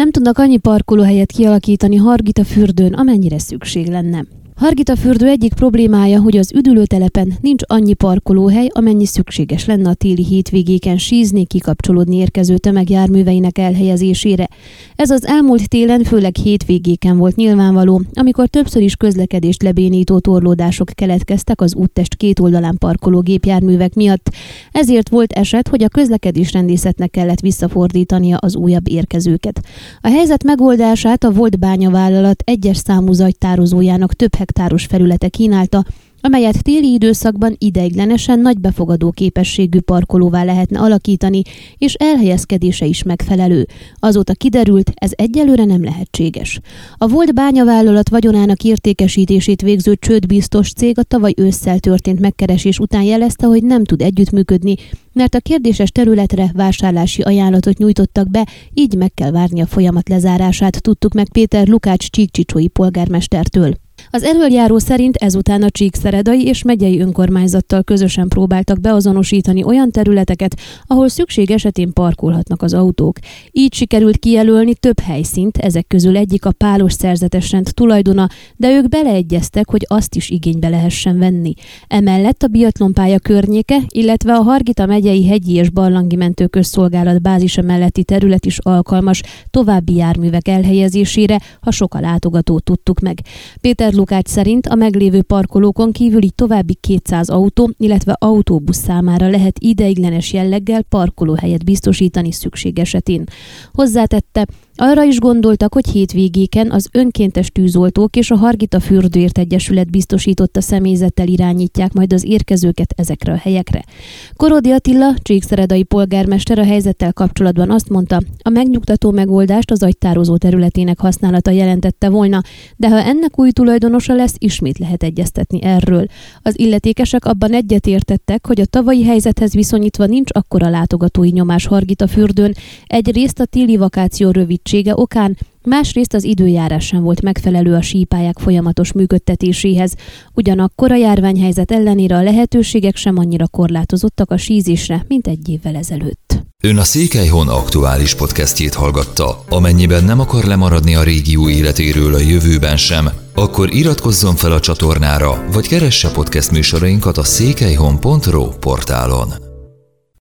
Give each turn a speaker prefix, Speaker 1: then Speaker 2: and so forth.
Speaker 1: Nem tudnak annyi parkolóhelyet kialakítani Hargita fürdőn, amennyire szükség lenne. Hargita fürdő egyik problémája, hogy az üdülőtelepen nincs annyi parkolóhely, amennyi szükséges lenne a téli hétvégéken sízni, kikapcsolódni érkező tömegjárműveinek elhelyezésére. Ez az elmúlt télen főleg hétvégéken volt nyilvánvaló, amikor többször is közlekedést lebénító torlódások keletkeztek az úttest két oldalán parkoló gépjárművek miatt. Ezért volt eset, hogy a közlekedésrendészetnek kellett visszafordítania az újabb érkezőket. A helyzet megoldását a volt bányavállalat egyes számú zagytározójának több hektáros felülete kínálta, amelyet téli időszakban ideiglenesen nagy befogadó képességű parkolóvá lehetne alakítani, és elhelyezkedése is megfelelő. Azóta kiderült, ez egyelőre nem lehetséges. A volt bányavállalat vagyonának értékesítését végző csődbiztos cég a tavaly ősszel történt megkeresés után jelezte, hogy nem tud együttműködni, mert a kérdéses területre vásárlási ajánlatot nyújtottak be, így meg kell várni a folyamat lezárását, tudtuk meg Péter Lukács Csíkcsicsói polgármestertől. Az erőljáró szerint ezután a Csíkszeredai és megyei önkormányzattal közösen próbáltak beazonosítani olyan területeket, ahol szükség esetén parkolhatnak az autók. Így sikerült kijelölni több helyszínt, ezek közül egyik a pálos szerzetes tulajdona, de ők beleegyeztek, hogy azt is igénybe lehessen venni. Emellett a biatlonpálya környéke, illetve a Hargita megyei hegyi és barlangi mentőközszolgálat bázisa melletti terület is alkalmas további járművek elhelyezésére, ha sok a látogatót tudtuk meg. Péter Péter Lukács szerint a meglévő parkolókon kívül így további 200 autó, illetve autóbusz számára lehet ideiglenes jelleggel parkolóhelyet biztosítani szükség esetén. Hozzátette, arra is gondoltak, hogy hétvégéken az önkéntes tűzoltók és a Hargita Fürdőért Egyesület biztosította személyzettel irányítják majd az érkezőket ezekre a helyekre. Korodi Attila, Csíkszeredai polgármester a helyzettel kapcsolatban azt mondta, a megnyugtató megoldást az agytározó területének használata jelentette volna, de ha ennek új tulajdonosa lesz, ismét lehet egyeztetni erről. Az illetékesek abban egyetértettek, hogy a tavalyi helyzethez viszonyítva nincs akkora látogatói nyomás Hargita fürdőn, egyrészt a téli vakáció rövid rövidsége okán, másrészt az időjárás sem volt megfelelő a sípályák folyamatos működtetéséhez, ugyanakkor a járványhelyzet ellenére a lehetőségek sem annyira korlátozottak a sízésre, mint egy évvel ezelőtt.
Speaker 2: Ön a Székelyhon aktuális podcastjét hallgatta. Amennyiben nem akar lemaradni a régió életéről a jövőben sem, akkor iratkozzon fel a csatornára, vagy keresse podcast műsorainkat a székelyhon.pro portálon.